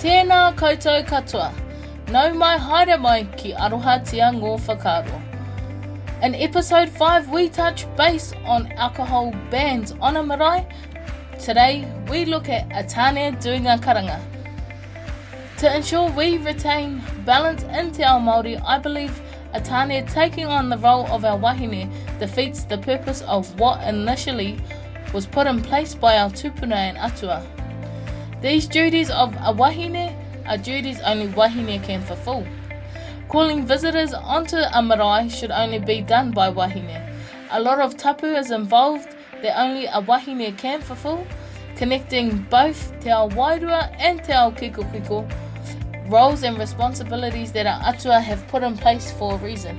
Tēnā koutou katoa. Nau mai haere mai ki Arohatia ngō whakaaro. In episode 5 we touch base on alcohol bans on a marae, today we look at a tāne doing a karanga. To ensure we retain balance in te ao Māori I believe a Atane taking on the role of our wahine defeats the purpose of what initially was put in place by our tupuna and atua. These duties of a wahine are duties only wahine can fulfill. Calling visitors onto a marae should only be done by wahine. A lot of tapu is involved that only a wahine can fulfill, connecting both Te Ao Wairua and Te Ao kikokiko roles and responsibilities that our atua have put in place for a reason.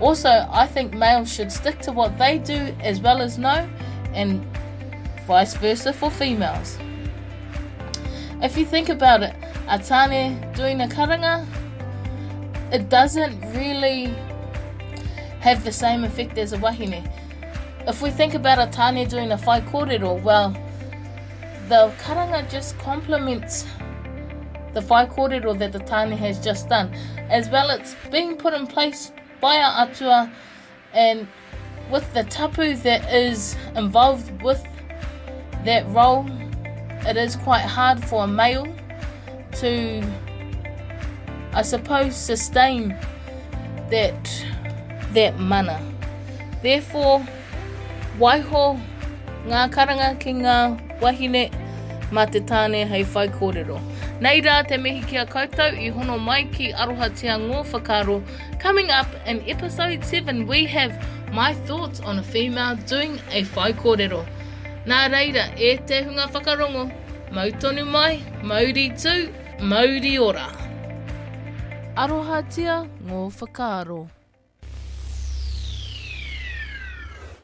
Also, I think males should stick to what they do as well as know and vice versa for females. If you think about it, a doing a karanga, it doesn't really have the same effect as a wahine. If we think about a doing a whai kōrero, well, the karanga just complements the whai kōrero that the tane has just done. As well, it's being put in place by our atua and with the tapu that is involved with that role, it is quite hard for a male to I suppose sustain that that mana therefore waiho ngā karanga ki ngā wahine mā te tāne hei whaikōrero. Nei rā te mihi ki a koutou i hono mai ki Arohatia ngō whakaaro. Coming up in episode 7 we have my thoughts on a female doing a whaikōrero. Nā reira, e te hunga whakarongo, Mau tonu mai, mauri tū, mauri ora. Arohatia ngō whakaaro.